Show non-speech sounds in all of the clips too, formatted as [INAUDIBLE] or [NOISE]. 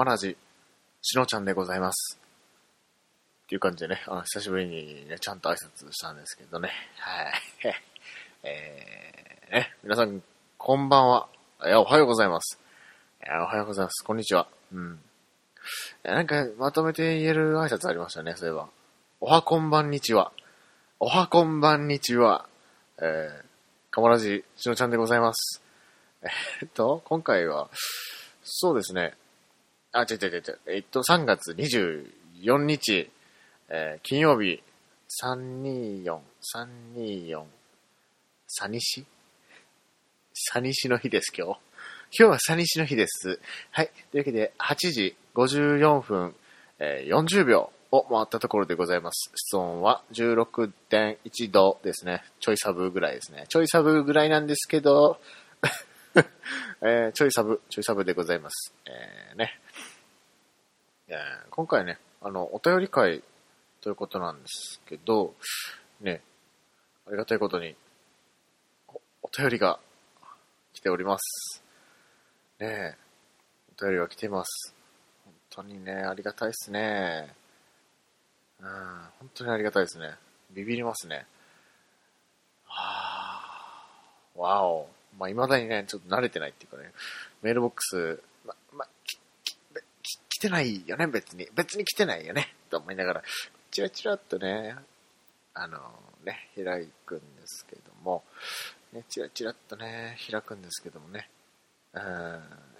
まらじ、しのちゃんでございます。っていう感じでね、あの、久しぶりにね、ちゃんと挨拶したんですけどね。はい。[LAUGHS] えー、ね、皆さん、こんばんは。いや、おはようございます。いや、おはようございます。こんにちは。うん。いやなんか、まとめて言える挨拶ありましたね、そういえば。おはこんばんにちは。おはこんばんにちは。えー、かまらじ、しのちゃんでございます。えっと、今回は、そうですね。あ、違う違う違う。えっと、3月24日、えー金曜日、324、324、サニシサニシの日です、今日。今日はサニシの日です。はい。というわけで、8時54分、えー40秒を回ったところでございます。室温は16.1度ですね。ちょいサブぐらいですね。ちょいサブぐらいなんですけど、[LAUGHS] えーちょいサブ、ちょいサブでございます。えーね。いやー今回ね、あの、お便り会ということなんですけど、ね、ありがたいことに、おお便りが来ております。ねえ、お便りが来ています。本当にね、ありがたいですね。うん、本当にありがたいですね。ビビりますね。はあ、わお。まあ、未だにね、ちょっと慣れてないっていうかね、メールボックス、ま、ま、来てないよね、別に。別に来てないよね、と思いながら、チラチラっとね、あのね、開くんですけども、ね、チラチラっとね、開くんですけどもね、うん、や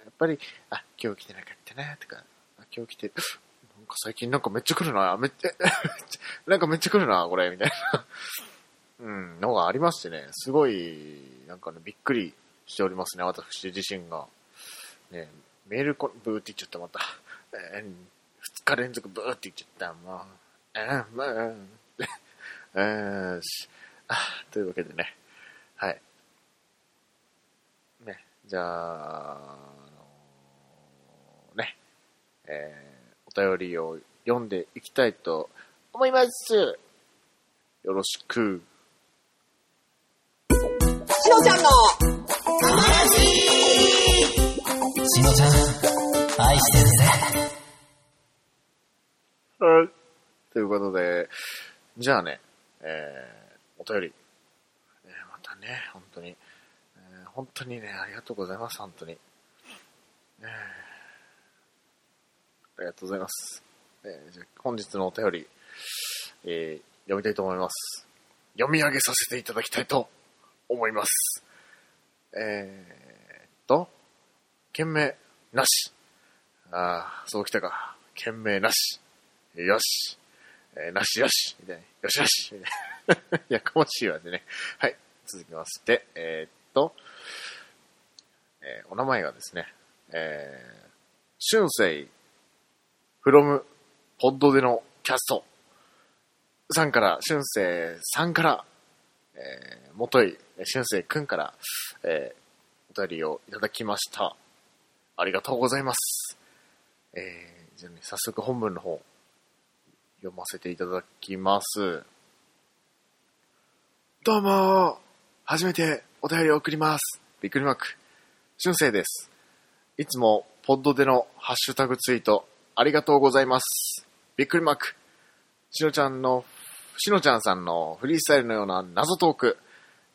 っぱり、あ、今日来てなかったな、とか、あ今日来て、[GASPS] なんか最近なんかめっちゃ来るな、めっちゃ、[LAUGHS] なんかめっちゃ来るな、これ、みたいな。うん、のがありましてね、すごい、なんかね、びっくりしておりますね、私自身が。ね、メールこ、ブーって言っちゃった、また。えー、二日連続ブーって言っちゃった、もう。えー、まあ、[LAUGHS] えー、し、あ、というわけでね、はい。ね、じゃあ、あのね、えー、お便りを読んでいきたいと思います。よろしく。しのちゃんのしのちゃん、愛してるぜ。はい。ということで、じゃあね、えー、お便り。えーまたね、本当に、えー本当にね、ありがとうございます、本当に。えーありがとうございます。えーじゃ本日のお便り、えー読みたいと思います。読み上げさせていただきたいと思います。えーっと、件名なし。ああ、そうきたか。件名なし。よし。えーなしよし。みたいな。よしよし。みたいな。やかましいわでね。はい。続きまして、えーっと、えーお名前がですね、えー、春生 from ポッドでのキャストさんから、春生さんから、えー、もとい、春生くんから、えー、お便りをいただきました。ありがとうございます。えー、じゃあね、早速本文の方、読ませていただきます。どうもー初めてお便りを送ります。びっくりマーク。春生です。いつも、ポッドでのハッシュタグツイート、ありがとうございます。びっくりマーク。しのちゃんの、しのちゃんさんのフリースタイルのような謎トーク、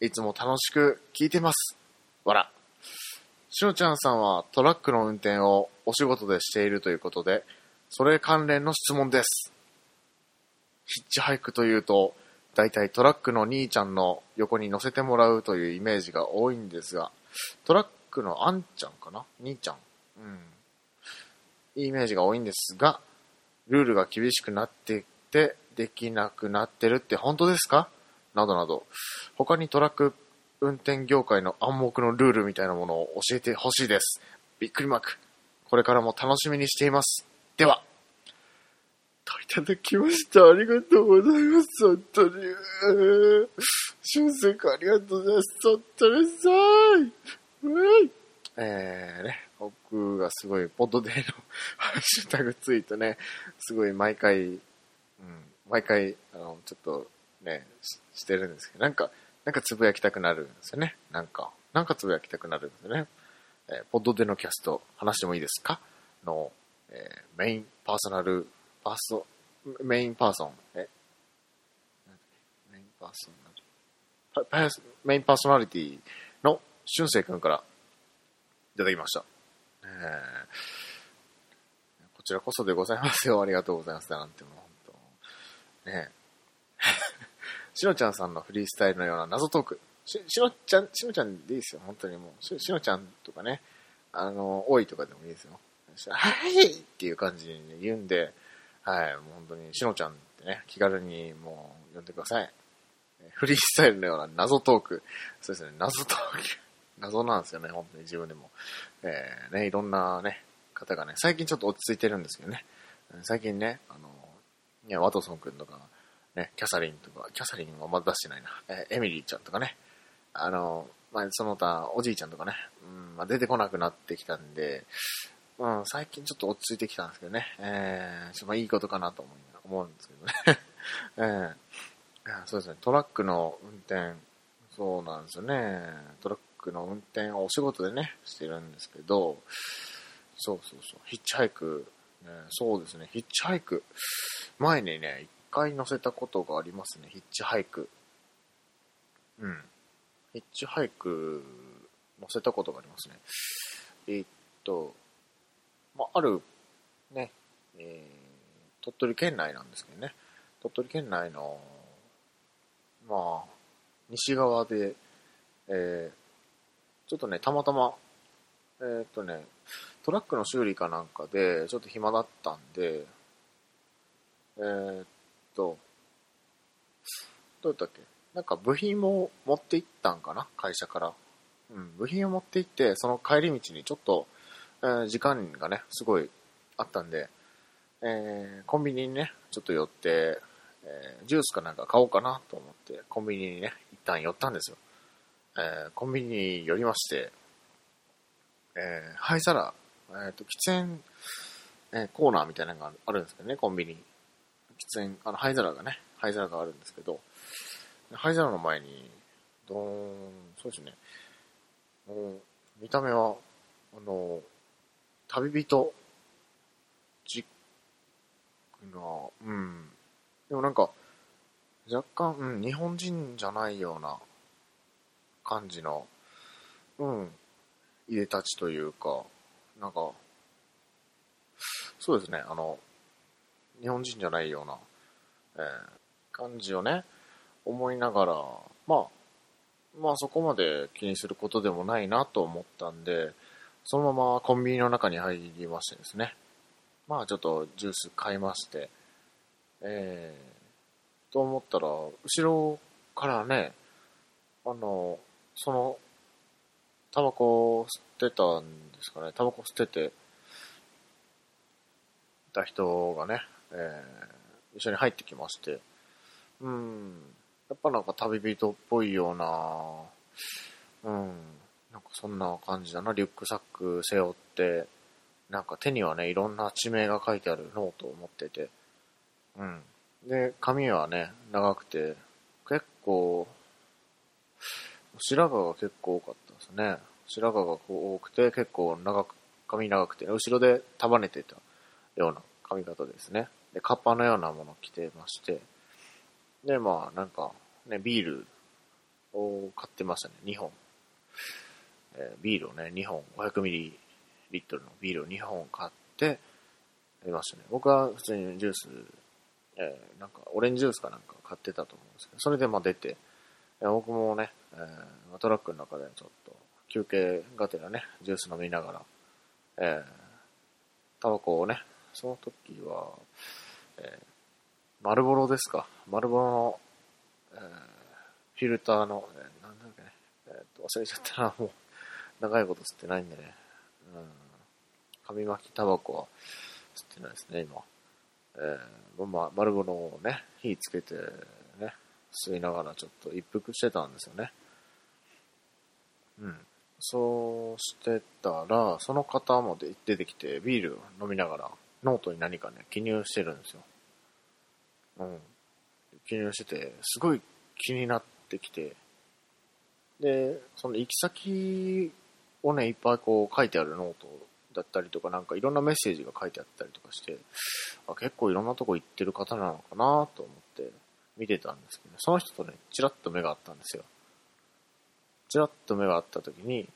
いつも楽しく聞いてます。わら。しのちゃんさんはトラックの運転をお仕事でしているということで、それ関連の質問です。ヒッチハイクというと、だいたいトラックの兄ちゃんの横に乗せてもらうというイメージが多いんですが、トラックのあんちゃんかな？兄ちゃん？うん。いいイメージが多いんですが、ルールが厳しくなってて、できなくなってるって本当ですか？などなど、他にトラック運転業界の暗黙のルールみたいなものを教えてほしいです。びっくりマーク。これからも楽しみにしています。では、といただきました。ありがとうございます。本当に。えー、俊介君ありがとうございます。本当にさーい。えー、ね、僕がすごい、ポッドデーのハッシュタグツイートね、すごい毎回、うん、毎回、あの、ちょっとね、ししてるんですけど、なんか、なんかつぶやきたくなるんですよね。なんか、なんかつぶやきたくなるんですよね。えーポッドでのキャスト、話してもいいですか？の、えーメインパーソナル、パーソ、メインパーソン、え？メインパーソナリパパーソメインパーソナリティの俊生くんからいただきました。えーこちらこそでございますよ。ありがとうございます。なんてもう本当。ね。しのちゃんさんのフリースタイルのような謎トーク。し、しのちゃん、しのちゃんでいいですよ。本当にもう。ししのちゃんとかね、あの、多いとかでもいいですよ。はいっていう感じに、言うんで、はい、もう本当にしのちゃんってね、気軽にもう呼んでください。フリースタイルのような謎トーク。そうですね、謎トーク。[LAUGHS] 謎なんですよね、本当に自分でも。えー、ね、いろんなね、方がね、最近ちょっと落ち着いてるんですけどね。最近ね、あの、ね、ワトソン君とか、ね、キャサリンとか、キャサリンはまだ出してないな。えーエミリーちゃんとかね。あの、まあ、その他、おじいちゃんとかね、うん、まあ、出てこなくなってきたんで、うん、最近ちょっと落ち着いてきたんですけどね。えー、ちょっとまいいことかなと思い思うんですけどね。[LAUGHS] えーそうですね、トラックの運転、そうなんですよね。トラックの運転をお仕事でね、してるんですけど、そうそうそう、ヒッチハイク、ね、そうですね、ヒッチハイク。前にね、一回乗せたことがありますね、ヒッチハイク。うん。ヒッチハイク乗せたことがありますね。えっと、まあ、ある、ね、えー鳥取県内なんですけどね、鳥取県内の、まあ、西側で、えーちょっとね、たまたま、えーっとね、トラックの修理かなんかで、ちょっと暇だったんで、えーっと、どうやったっけ？なんか部品も持って行ったんかな？会社から。うん、部品を持って行って、その帰り道にちょっと、えー時間がね、すごいあったんで、えーコンビニにね、ちょっと寄って、えージュースかなんか買おうかなと思って、コンビニにね、一旦寄ったんですよ。えーコンビニに寄りまして、えー灰皿、えっ、と、喫煙、えーコーナーみたいなのがあるんですけどね、コンビニ。喫煙、あの、灰皿がね、灰皿があるんですけど、灰皿の前に、どーん、そうですね、もう見た目は、あの、旅人、チックな、うん。でもなんか、若干、うん、日本人じゃないような感じの、うん、いでたちというか、なんか、そうですね、あの、日本人じゃないような、えー感じをね、思いながら、まあ、まあそこまで気にすることでもないなと思ったんで、そのままコンビニの中に入りましてですね。まあちょっとジュース買いまして、えー、と思ったら、後ろからね、あの、その、タバコを吸ってたんですかね、タバコ吸ってて、た人がね、えー一緒に入ってきまして、うん、やっぱなんか旅人っぽいような、うん、なんかそんな感じだな、リュックサック背負って、なんか手にはね、いろんな地名が書いてあるノートを持ってて、うん。で、髪はね、長くて、結構、白髪が結構多かったですね。白髪がこう多くて、結構長く、髪長くて、後ろで束ねてたような髪型ですね。で、カッパのようなものを着てまして、で、まあ、なんか、ね、ビールを買ってましたね、2本。えービールをね、2本、500ミリリットルのビールを2本買って、いましたね。僕は普通にジュース、えーなんか、オレンジジュースかなんか買ってたと思うんですけど、それでまあ出て、僕もね、えートラックの中でちょっと休憩がてらね、ジュース飲みながら、えータバコをね、その時は、えーマルボロですか。マルボロの、えーフィルターの、えーなんだっけね、えーと忘れちゃったな、もう、長いこと吸ってないんでね。うん。紙巻きタバコは吸ってないですね、今。えー、まあ、丸物をね、火つけて、ね、吸いながらちょっと一服してたんですよね。うん。そうしてたら、その方もで出てきて、ビール飲みながら、ノートに何かね、記入してるんですよ。うん。記入してて、すごい気になってきて、で、その行き先をね、いっぱいこう書いてあるノートだったりとか、なんかいろんなメッセージが書いてあったりとかして、あ結構いろんなとこ行ってる方なのかなと思って見てたんですけど、その人とね、チラッと目があったんですよ。チラッと目があった時に、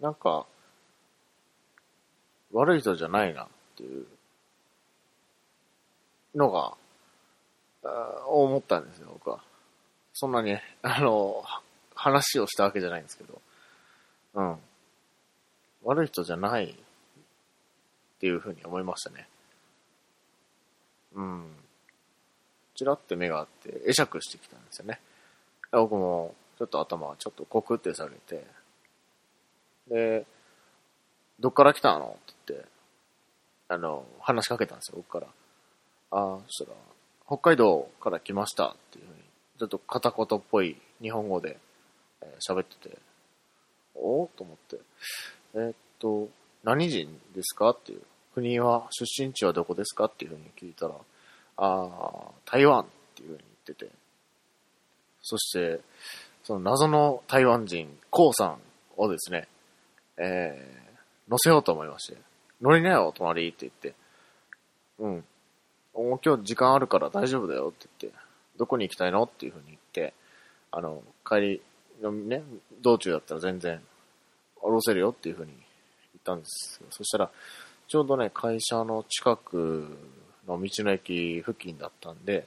なんか、悪い人じゃないなっていうのが、あ思ったんですよ、僕は。そんなに、[LAUGHS] あの、話をしたわけじゃないんですけど、うん。悪い人じゃないっていうふうに思いましたね。うん。ちらって目があって、会釈してきたんですよね。僕も、ちょっと頭ちょっとコクって下げて、で、どっから来たの？って、あの、話しかけたんですよ、僕から。ああ、そしたら、北海道から来ましたっていうふうに、ちょっと片言っぽい日本語で喋、えー、ってて、おおと思って、えー、っと、何人ですかっていう。国は、出身地はどこですかっていうふうに聞いたら、ああ、台湾っていうふうに言ってて、そして、その謎の台湾人、コウさんをですね、えー、乗せようと思いまして、乗りなよ、隣って言って、うん。もう今日時間あるから大丈夫だよって言って、どこに行きたいのっていうふうに言って、あの、帰りのね、道中だったら全然降ろせるよっていうふうに言ったんですよ。そしたら、ちょうどね、会社の近くの道の駅付近だったんで、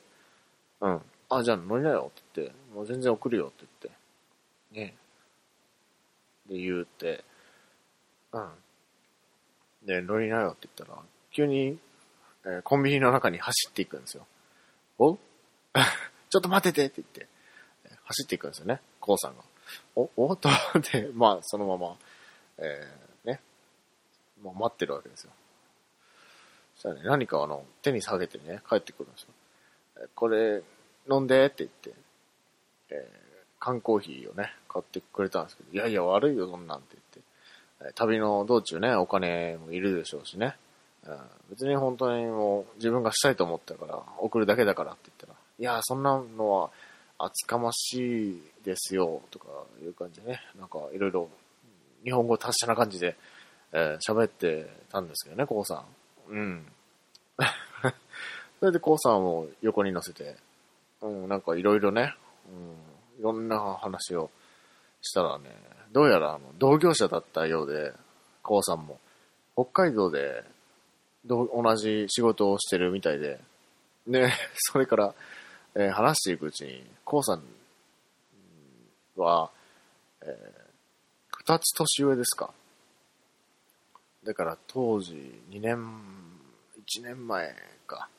うん。あ、じゃあ乗りなよって言って、もう全然送るよって言って、ね。で、言うて、うん。で、乗りなよって言ったら、急に、えーコンビニの中に走っていくんですよ。お？[LAUGHS] ちょっと待っててって言って、走っていくんですよね、コウさんが。お、お？と思って、[LAUGHS] まあ、そのまま、えー、ね、もう待ってるわけですよ。そしたらね、何かあの、手に下げてね、帰ってくるんですよ。えこれ、飲んでって言って、えー、缶コーヒーをね、買ってくれたんですけど、いやいや悪いよ、そんなんって、旅の道中ね、お金もいるでしょうしね、うん別に本当にもう自分がしたいと思ったから、送るだけだからって言ったら、いや、そんなのは厚かましいですよ、とかいう感じでね、なんかいろいろ日本語達者な感じでえー喋ってたんですけどね、コウさん。うん。[LAUGHS] それでコウさんを横に乗せて、うん、なんかいろいろね、うん、いろんな話をしたらね、どうやらあの同業者だったようで、コウさんも、北海道でど同じ仕事をしてるみたいで、ね、[LAUGHS] それから、えー話していくうちに、コウさんは、えー二つ年上ですか。だから当時2年、1年前か。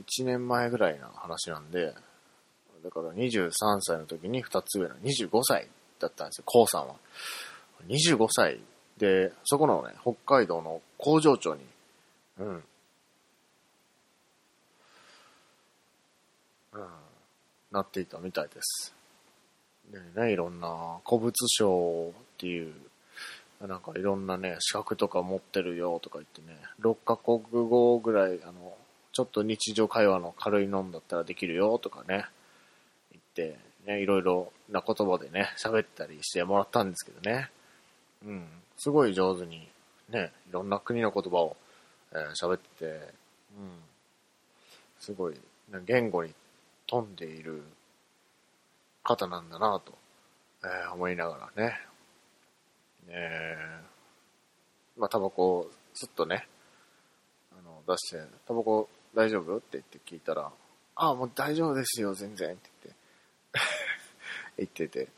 1年前ぐらいの話なんで、だから23歳の時に2つ上の25歳だったんですよ、コウさんは。25歳で、そこのね、北海道の工場長に、うん。うん、なっていたみたいです。でね、いろんな古物商っていう、なんかいろんなね、資格とか持ってるよとか言ってね、6カ国語ぐらい、あの、ちょっと日常会話の軽いのんだったらできるよとかね、言って、ね、いろいろな言葉でね、喋ったりしてもらったんですけどね。うん。すごい上手に、ね、いろんな国の言葉をえー喋ってて、うん。すごい、ね言語に富んでいる方なんだなと、えー思いながらね。えーまあ、タバコをすっとね、あの、出して、タバコ大丈夫？って言って聞いたら、ああ、もう大丈夫ですよ、全然って言って、[LAUGHS] 言ってて、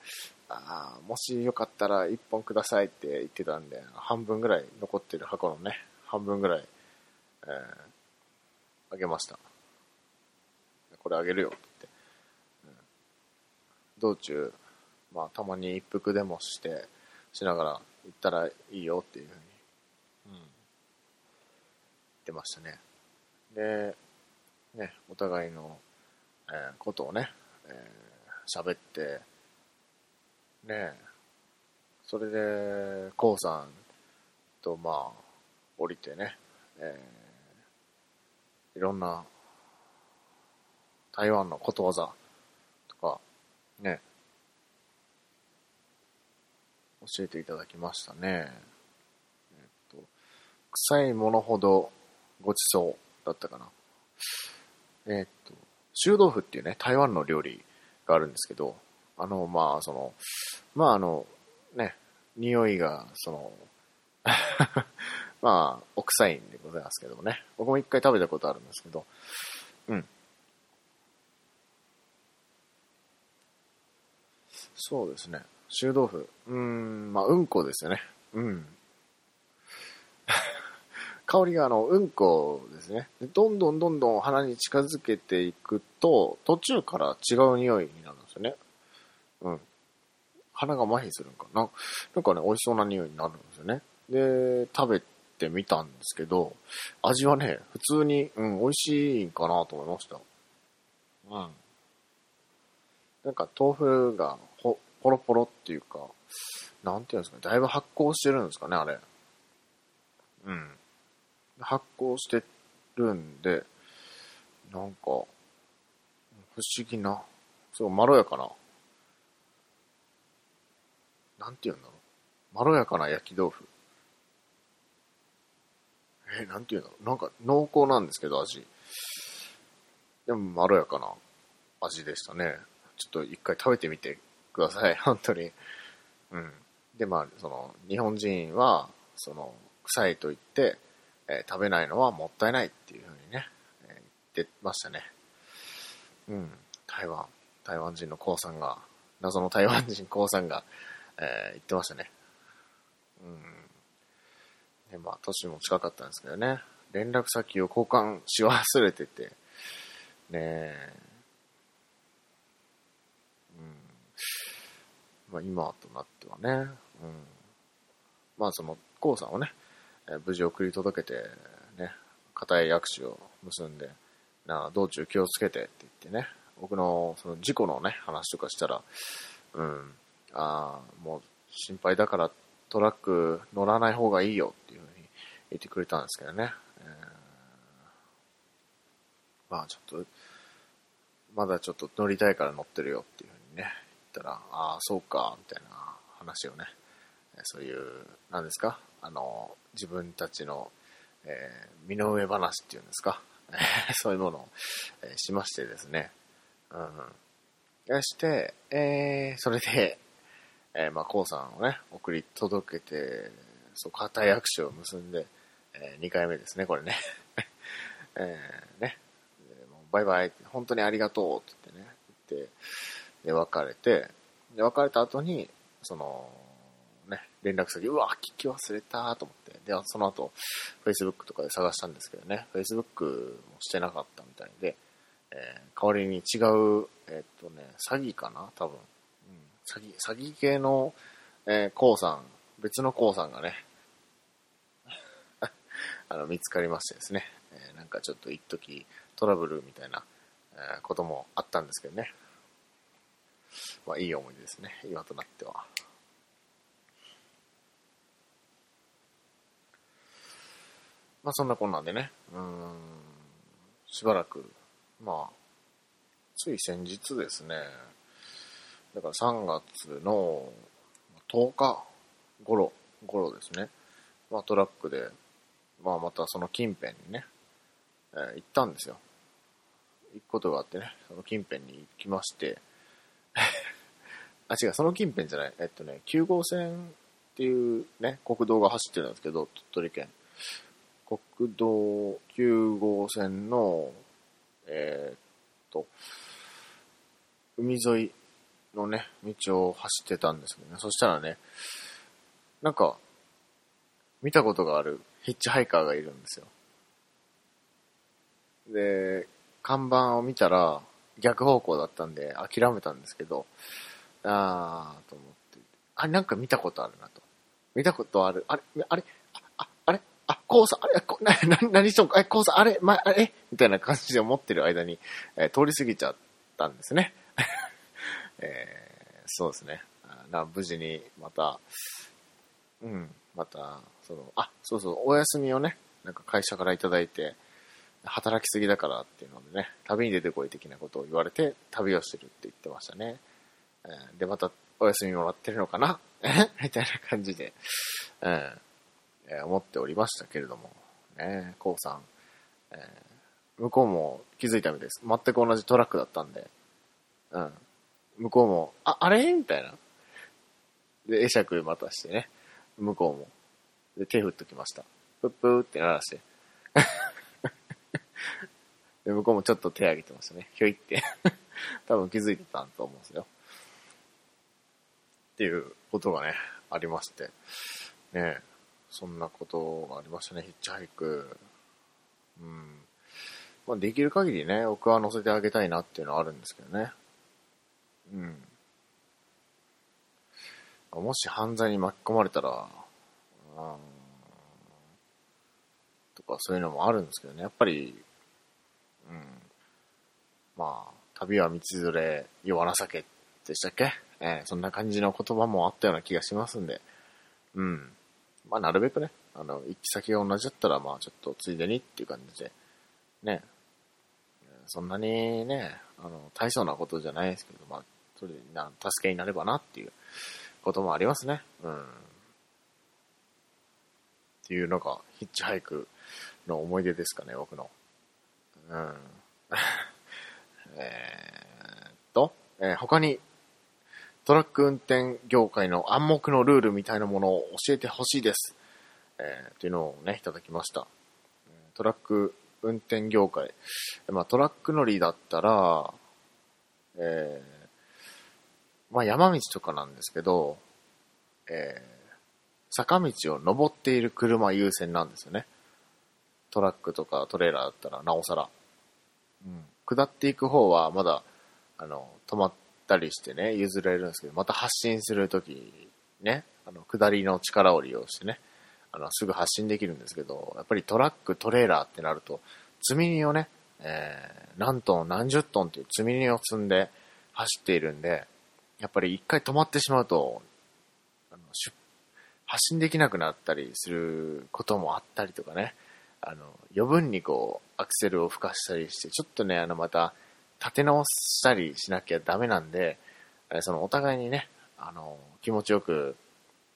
ああ、もしよかったら一本くださいって言ってたんで、半分ぐらい残ってる箱のね、半分ぐらい、えーあげました。これあげるよって言って、うん道中、まあたまに一服でもして、しながら行ったらいいよっていうふうに、うん、言ってましたね。で、ね、お互いの、えーことをね、えー喋って、ねえ、それで、こうさんと、まあ、降りてね、えーいろんな台湾のことわざとか、ね、教えていただきましたね。えっと、臭いものほどごちそうだったかな。えっと、臭豆腐っていうね、台湾の料理があるんですけど、あの、まあ、その、まあ、あの、ね、匂いが、その、[LAUGHS] まあ、お臭いんでございますけどもね。僕も一回食べたことあるんですけど、うん。そうですね。臭豆腐。うーん、まあ、うんこですよね。うん。香りがあの、うんこですね。どんどんどんどん鼻に近づけていくと、途中から違う匂いになるんですよね。うん。鼻が麻痺するんかな。なんかね、美味しそうな匂いになるんですよね。で、食べてみたんですけど、味はね、普通に、うん、美味しいんかなと思いました。うん。なんか豆腐がほ、ポロポロっていうか、なんていうんですかね、だいぶ発酵してるんですかね、あれ。うん。発酵してるんで、なんか、不思議な、すごいまろやかな、なんていうんだろう。まろやかな焼き豆腐。え、なんていうんだろう。なんか濃厚なんですけど、味。でもまろやかな味でしたね。ちょっと一回食べてみてください。[LAUGHS] 本当に。うん。で、まあ、その、日本人は、その、臭いと言って、えー食べないのはもったいないっていうふうにね、えー言ってましたね。うん。台湾、台湾人のコウさんが、謎の台湾人コウさんが、えー言ってましたね。うん。で、まあ、年も近かったんですけどね、連絡先を交換し忘れてて、ねえ、うん。まあ、今となってはね、うん。まあ、その、コウさんをね、無事送り届けて、ね、固い握手を結んで、な、道中気をつけてって言ってね、僕のその事故のね、話とかしたら、うん、ああ、もう心配だからトラック乗らない方がいいよっていうふうに言ってくれたんですけどね。えーまあちょっと、まだちょっと乗りたいから乗ってるよっていうふうにね、言ったら、ああ、そうか、みたいな話をね、そういう、何ですかあの、自分たちの、えー身の上話っていうんですか？[LAUGHS] そういうものを、えーしましてですね。うん。そして、えーそれで、えーまあ、こうさんをね、送り届けて、そう、固い握手を結んで、え2回目ですね、これね。[LAUGHS] えーね。もうバイバイ、本当にありがとうって言ってね、言って、で、別れて、で、別れた後に、その、連絡先、うわ、聞き忘れたと思って、で、その後、Facebook とかで探したんですけどね、Facebook もしてなかったみたいで、えー代わりに違う、えーっとね、詐欺かな？多分。うん、詐欺、詐欺系の、えー、コウさん、別のコウさんがね、[LAUGHS] あの、見つかりましてですね、えーなんかちょっと一時トラブルみたいな、えーこともあったんですけどね。まあ、いい思い出ですね、今となっては。まあ、そんなこんなんでね、うん、しばらく、まあ、つい先日ですね、だから3月の10日頃、頃ですね、まあ、トラックで、まあ、またその近辺にね、えー行ったんですよ。行くことがあってね、その近辺に行きまして、[LAUGHS] あ、違う、その近辺じゃない。えっとね、9号線っていうね、国道が走ってるんですけど、鳥取県。国道9号線の、えーっと、海沿いのね、道を走ってたんですけどね。そしたらね、なんか、見たことがあるヒッチハイカーがいるんですよ。で、看板を見たら逆方向だったんで諦めたんですけど、あーと思って、あ、なんか見たことあるなと。見たことある。あれ、あれ、あ、ああれ、あ、こうさん、あれ、こな、な、[LAUGHS] 何しとんか、え、こうさん、あれ、ま、あれ？みたいな感じで思ってる間に、えー通り過ぎちゃったんですね。[LAUGHS] えーそうですね。な無事に、また、うん、また、その、あ、そうそう、お休みをね、なんか会社からいただいて、働きすぎだからっていうのでね、旅に出てこい的なことを言われて、旅をしてるって言ってましたね。えーで、またお休みもらってるのかな？[LAUGHS] みたいな感じで、うんえ思っておりましたけれども、ね、こうさん、えー向こうも気づいたみたいです。全く同じトラックだったんで、うん。向こうも、あ、あれ？みたいな。で、会釈またしてね、向こうも。で、手振っときました。プップーって鳴らして。[LAUGHS] で、向こうもちょっと手挙げてましたね。ひょいって。[LAUGHS] 多分気づいてたんと思うんですよ。っていうことがね、ありまして。ねそんなことがありましたね、ヒッチハイク。うん。まあ、できる限りね、僕は乗せてあげたいなっていうのはあるんですけどね。うん。もし犯罪に巻き込まれたら、うん、とかそういうのもあるんですけどね、やっぱり、うん。まあ、旅は道連れ、弱情けでしたっけ？えーそんな感じの言葉もあったような気がしますんで、うん。まあ、なるべくね、あの、行き先が同じだったら、まあ、ちょっとついでにっていう感じで、ね、そんなにね、あの、大層なことじゃないですけど、まあ、それでな、助けになればなっていうこともありますね。うん。っていうのが、ヒッチハイクの思い出ですかね、僕の。うん。[LAUGHS] えーっと、えー他に、トラック運転業界の暗黙のルールみたいなものを教えてほしいです。えーっていうのをね、いただきました。トラック運転業界。まあ、トラック乗りだったら、えーまあ、山道とかなんですけど、えー坂道を登っている車優先なんですよね。トラックとかトレーラーだったらなおさら。うん。下っていく方はまだ、あの、止まったりしてね、譲れるんですけど、また発進するとき、ね、あの、下りの力を利用してね、あの、すぐ発進できるんですけど、やっぱりトラック、トレーラーってなると、積み荷をね、えー、何トン、何十トンっていう積み荷を積んで走っているんで、やっぱり一回止まってしまうと、あの出発信できなくなったりすることもあったりとかね、あの、余分にこう、アクセルを吹かしたりして、ちょっとね、あの、また、立て直したりしなきゃダメなんで、えその、お互いにね、あの、気持ちよく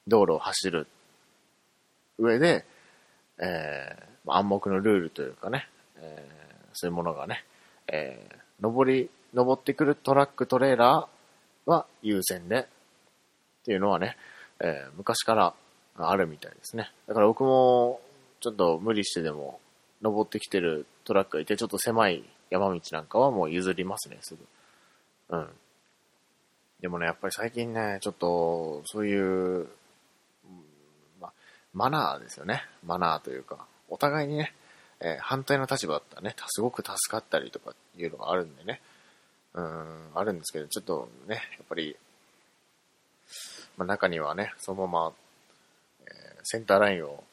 道路を走る上で、えー暗黙のルールというかね、えーそういうものがね、えー登り、登ってくるトラック、トレーラーは優先で、っていうのはね、えー昔からあるみたいですね。だから僕も、ちょっと無理してでも、登ってきてるトラックがいて、ちょっと狭い山道なんかはもう譲りますね、すぐ。うん。でもね、やっぱり最近ね、ちょっと、そういう、ま、マナーですよね。マナーというか、お互いにね、えー反対の立場だったらね、すごく助かったりとかいうのがあるんでね、うん、あるんですけど、ちょっとね、やっぱり、ま、中にはね、そのまま、えーセンターラインを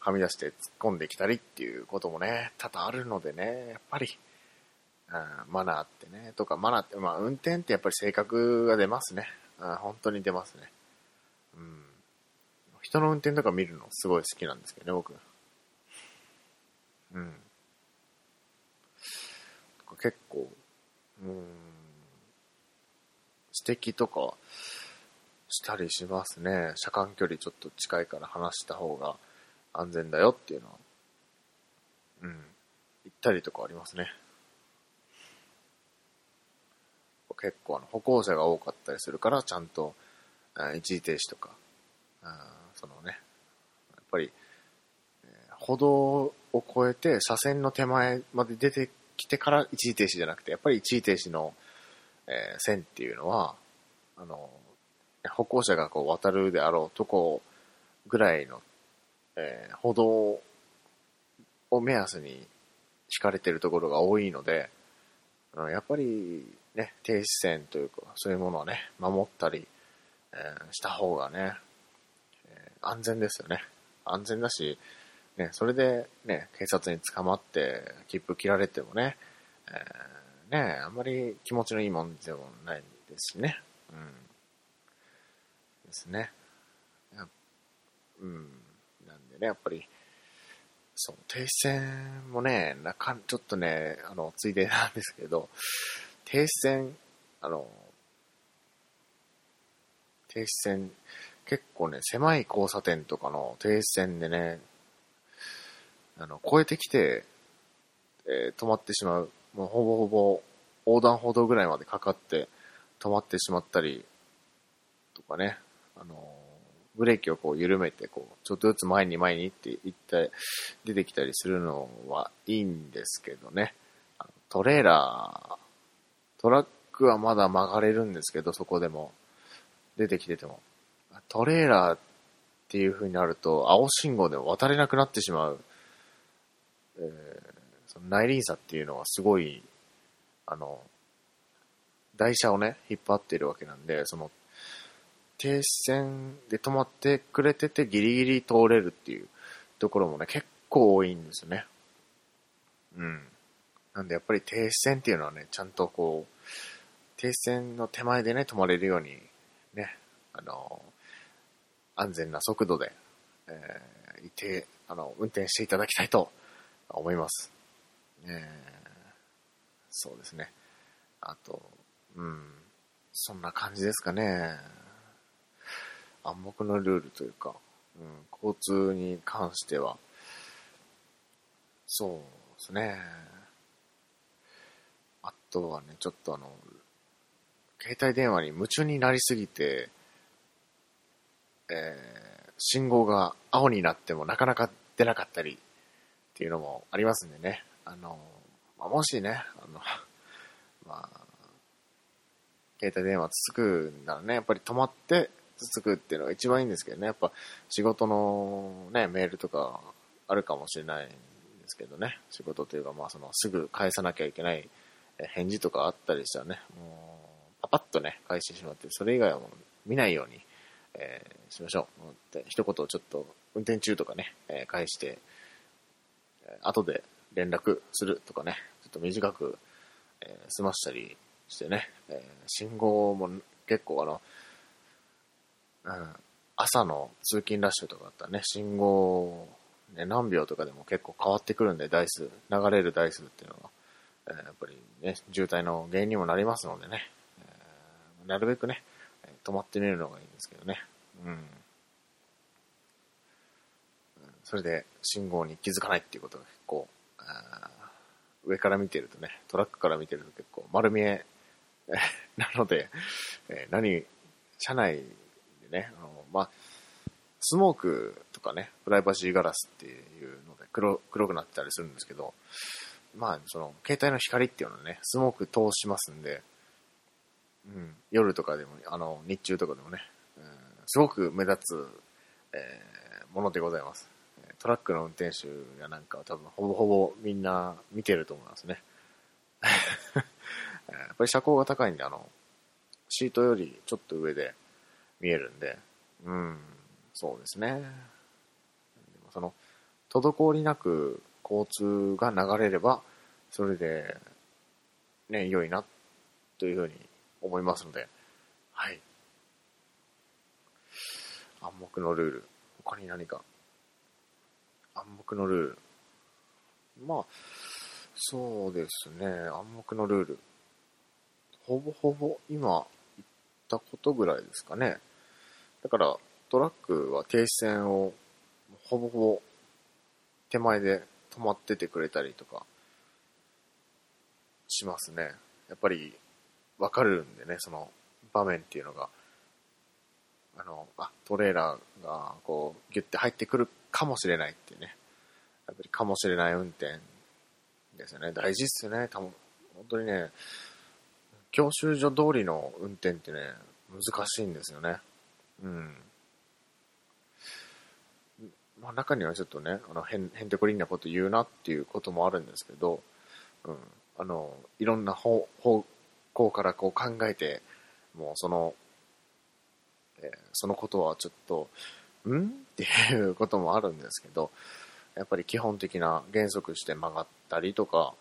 はみ出して突っ込んできたりっていうこともね、多々あるのでね、やっぱり、うんマナーってね、とか、マナーって、まあ、運転ってやっぱり性格が出ますね。うん本当に出ますね。うん。人の運転とか見るのすごい好きなんですけどね、僕。うん。結構、うん、指摘とかしたりしますね。車間距離ちょっと近いから話した方が安全だよっていうのは、うん、言ったりとかありますね。結構あの歩行者が多かったりするから、ちゃんと、あ一時停止とか、あそのね、やっぱり、歩道を越えて車線の手前まで出てきてから一時停止じゃなくて、やっぱり一時停止の、えー線っていうのは、あの、歩行者がこう渡るであろうとこぐらいの、えー歩道を目安に敷かれてるところが多いので、やっぱりね、停止線というか、そういうものをね、守ったり、えーした方がね、えー安全ですよね。安全だし、ね、それでね、警察に捕まって、切符切られてもね、えーね、あんまり気持ちのいいもんでもないですしね。うん。ですね。うん。なんでね、やっぱり、そう、停止線もね、なか、ちょっとね、あの、ついでなんですけど、停止線、あの、停止線、結構ね、狭い交差点とかの停止線でね、あの、越えてきて、えー止まってしまう。もうほぼほぼ横断歩道ぐらいまでかかって止まってしまったり、とかね、あの、ブレーキをこう緩めて、こう、ちょっとずつ前に前にって言って出てきたりするのはいいんですけどね。トレーラー、トラックはまだ曲がれるんですけど、そこでも。出てきてても。トレーラーっていう風になると、青信号でも渡れなくなってしまう。えーその内輪差っていうのはすごい、あの、台車をね、引っ張っているわけなんで、その、停止線で止まってくれててギリギリ通れるっていうところもね、結構多いんですよね。うん。なんでやっぱり停止線っていうのはね、ちゃんとこう、停止線の手前でね、止まれるように、ね、あの、安全な速度で、えー、いて、あの、運転していただきたいと思います。えーそうですね。あと、うん、そんな感じですかね。暗黙のルールというか、うん、交通に関しては、そうですね。とはね、ちょっとあの、携帯電話に夢中になりすぎて、えー信号が青になってもなかなか出なかったりっていうのもありますんでね。あの、まあ、もしね、あの、[LAUGHS] まあ、携帯電話つつくならね、やっぱり止まってつつくっていうのが一番いいんですけどね。やっぱ仕事のね、メールとかあるかもしれないんですけどね。仕事というか、まあそのすぐ返さなきゃいけない返事とかあったりしたらね、もうパパッとね、返してしまって、それ以外はもう見ないように、えーしましょう。一言ちょっと運転中とかね、えー返して、後で連絡するとかね、ちょっと短く、えー済ましたりしてね、えー信号も結構あの、うん、朝の通勤ラッシュとかだったらね、信号、ね、何秒とかでも結構変わってくるんで、台数、流れる台数っていうのが、えやっぱりね、渋滞の原因にもなりますのでね、えーなるべくね、止まってみるのがいいんですけどね。うん。それで信号に気づかないっていうことが結構、上から見てるとね、トラックから見てると結構丸見え [LAUGHS] なので、えー何、車内でね、あの、まあ、スモークとかね、プライバシーガラスっていうので黒黒くなってたりするんですけど、まあ、その、携帯の光っていうのはね、スモーク通しますんで、うん、夜とかでも、あの、日中とかでもね、うん、すごく目立つ、えーものでございます。トラックの運転手やなんかは多分ほぼほぼみんな見てると思いますね。[LAUGHS] やっぱり車高が高いんで、あの、シートよりちょっと上で見えるんで、うん、そうですね。でもその、滞りなく交通が流れれば、それで、ね、良いな、というふうに思いますので、はい。暗黙のルール。他に何か？暗黙のルール。まあ、そうですね。暗黙のルール。ほぼほぼ今言ったことぐらいですかね。だから、トラックは停止線をほぼほぼ手前で止まっててくれたりとかしますね。やっぱりわかるんでね、その場面っていうのが。あの、あ、トレーラーがこうギュッて入ってくるかもしれないっていうね。やっぱりかもしれない運転ですよね。大事っすよね。多分本当にね、教習所通りの運転ってね、難しいんですよね。うん。まあ中にはちょっとね、あの、へん、へんてこりんなこと言うなっていうこともあるんですけど、うん。あの、いろんな方、方向からこう考えて、もうその、えーそのことはちょっと、ん？っていうこともあるんですけど、やっぱり基本的な減速して曲がったりとか、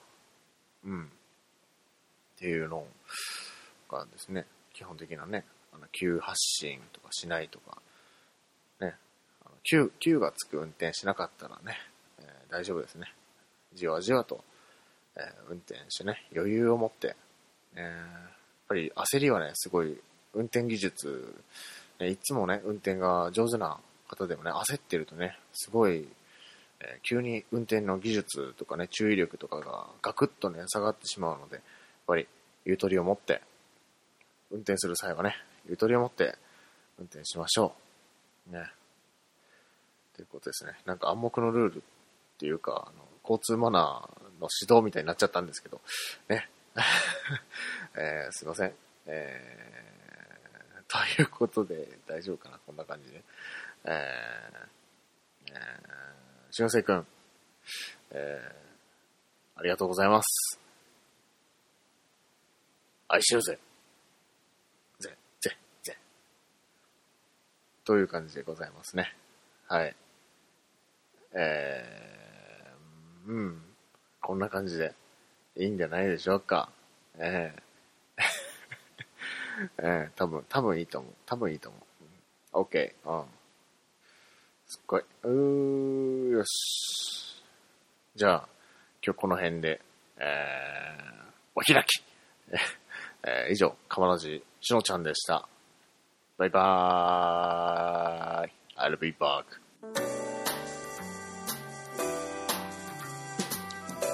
うん。っていうのがですね、基本的なね、あの急発進とかしないとか、9、9がつく運転しなかったらね、えー、大丈夫ですね。じわじわと、えー、運転してね、余裕を持って、えー、やっぱり焦りはね、すごい、運転技術、ね、いつもね、運転が上手な方でもね、焦ってるとね、すごい、え急に運転の技術とかね、注意力とかがガクッとね、下がってしまうので、やっぱり、ゆとりを持って、運転する際はね、ゆとりを持って運転しましょう。ね。ということですね。なんか暗黙のルールっていうか、あの交通マナーの指導みたいになっちゃったんですけど、ね。[LAUGHS] えーすいません。えーということで、大丈夫かな？こんな感じで。えー、えー、しのせいくん、えー、ありがとうございます。愛しようぜ。ぜ、ぜ、ぜ。という感じでございますね。はい。えー、うん。こんな感じでいいんじゃないでしょうか。え [LAUGHS] えええ多分、多分いいと思う。多分いいと思う。OK。うん。すっごい。うー、よし。じゃあ、今日この辺で、えー、お開き。[LAUGHS] えー、以上、かまらじしのちゃんでした。バイバーイ。I'll be back.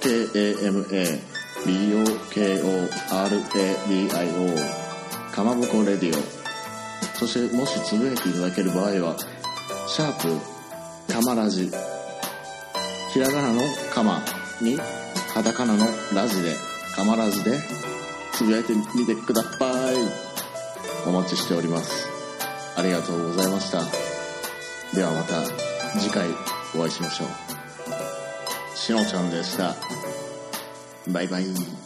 KAMABOKORADIO かまぼこレディオそしてもしつぶやいていただける場合はシャープかまラジひらがなのかまにカタカナのラジでかまラジでつぶやいてみてください。お待ちしております。ありがとうございました。ではまた次回お会いしましょう。しのちゃんでした。バイバイ。